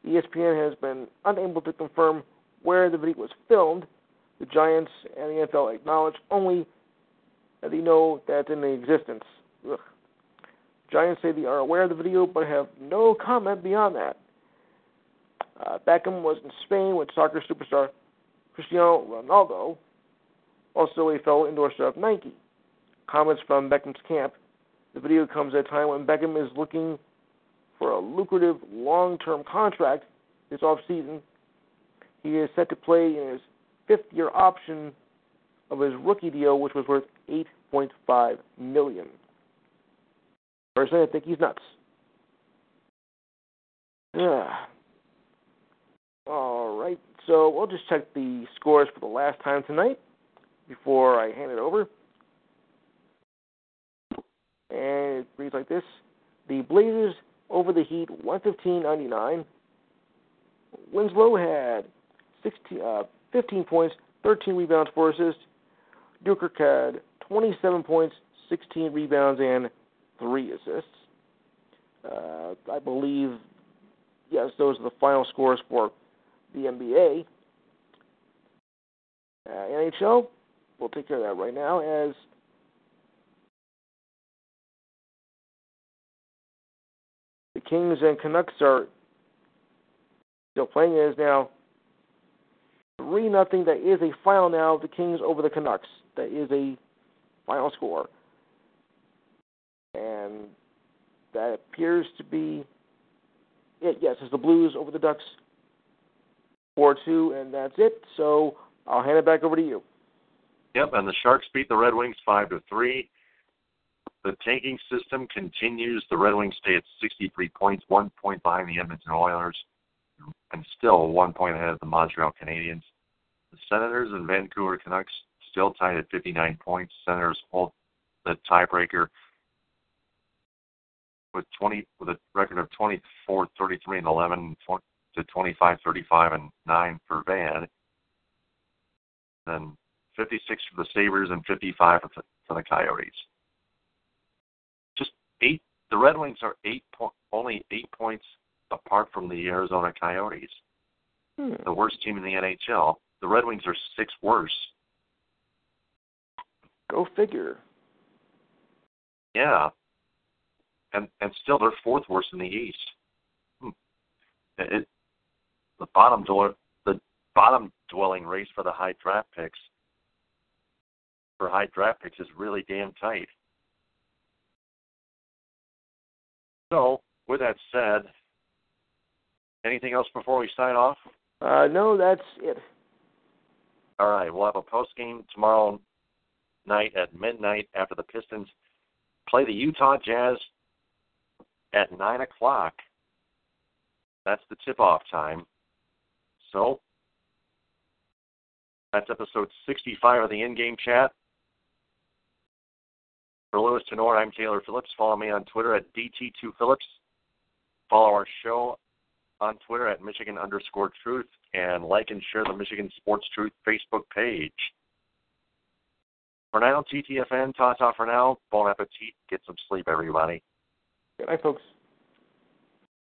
ESPN has been unable to confirm where the video was filmed. The Giants and the NFL acknowledge only that they know that's in existence. Ugh. Giants say they are aware of the video but have no comment beyond that. Uh, Beckham was in Spain with soccer superstar Cristiano Ronaldo, also a fellow endorser of Nike. Comments from Beckham's camp. The video comes at a time when Beckham is looking for a lucrative long-term contract this offseason. He is set to play in his fifth-year option of his rookie deal, which was worth 8.5 million. Personally, I think he's nuts. Yeah. All right. So we'll just check the scores for the last time tonight before I hand it over. And it reads like this: The Blazers over the Heat, 115.99. Winslow had 16, uh, 15 points, 13 rebounds, 4 assists. Nurkic had 27 points, 16 rebounds, and 3 assists. Uh, I believe, yes, those are the final scores for the NBA. Uh, NHL, we'll take care of that right now as the Kings and Canucks are still playing. It is now three nothing. That is a final now. The Kings over the Canucks. That is a final score, and that appears to be it. Yes, it's the Blues over the Ducks four two, and that's it. So I'll hand it back over to you. Yep, and the Sharks beat the Red Wings five to three. The tanking system continues. The Red Wings stay at 63 points, one point behind the Edmonton Oilers, and still one point ahead of the Montreal Canadiens. The Senators and Vancouver Canucks still tied at 59 points. Senators hold the tiebreaker with 20 with a record of 24, 33, and 11 to 25, 35, and 9 for Van. Then 56 for the Sabres and 55 for the, Coyotes eight. The Red Wings are eight po- only eight points apart from the Arizona Coyotes, hmm. the worst team in the NHL. The Red Wings are six worse. Go figure. Yeah, and and still they're fourth worst in the East. Hmm. It, the bottom door, the bottom dwelling race for the high draft picks for high draft picks is really damn tight. So, with that said, anything else before we sign off? Uh, no, that's it. All right, we'll have a post game tomorrow night at midnight after the Pistons play the Utah Jazz at nine o'clock. That's the tip-off time. So that's episode 65 of the in-game chat. For Louis Tenore, I'm Taylor Phillips. Follow me on Twitter at DT2Phillips. Follow our show on Twitter at Michigan underscore truth and like and share the Michigan Sports Truth Facebook page. For now, TTFN, ta ta for now. Bon appetit. Get some sleep, everybody. Good night, folks.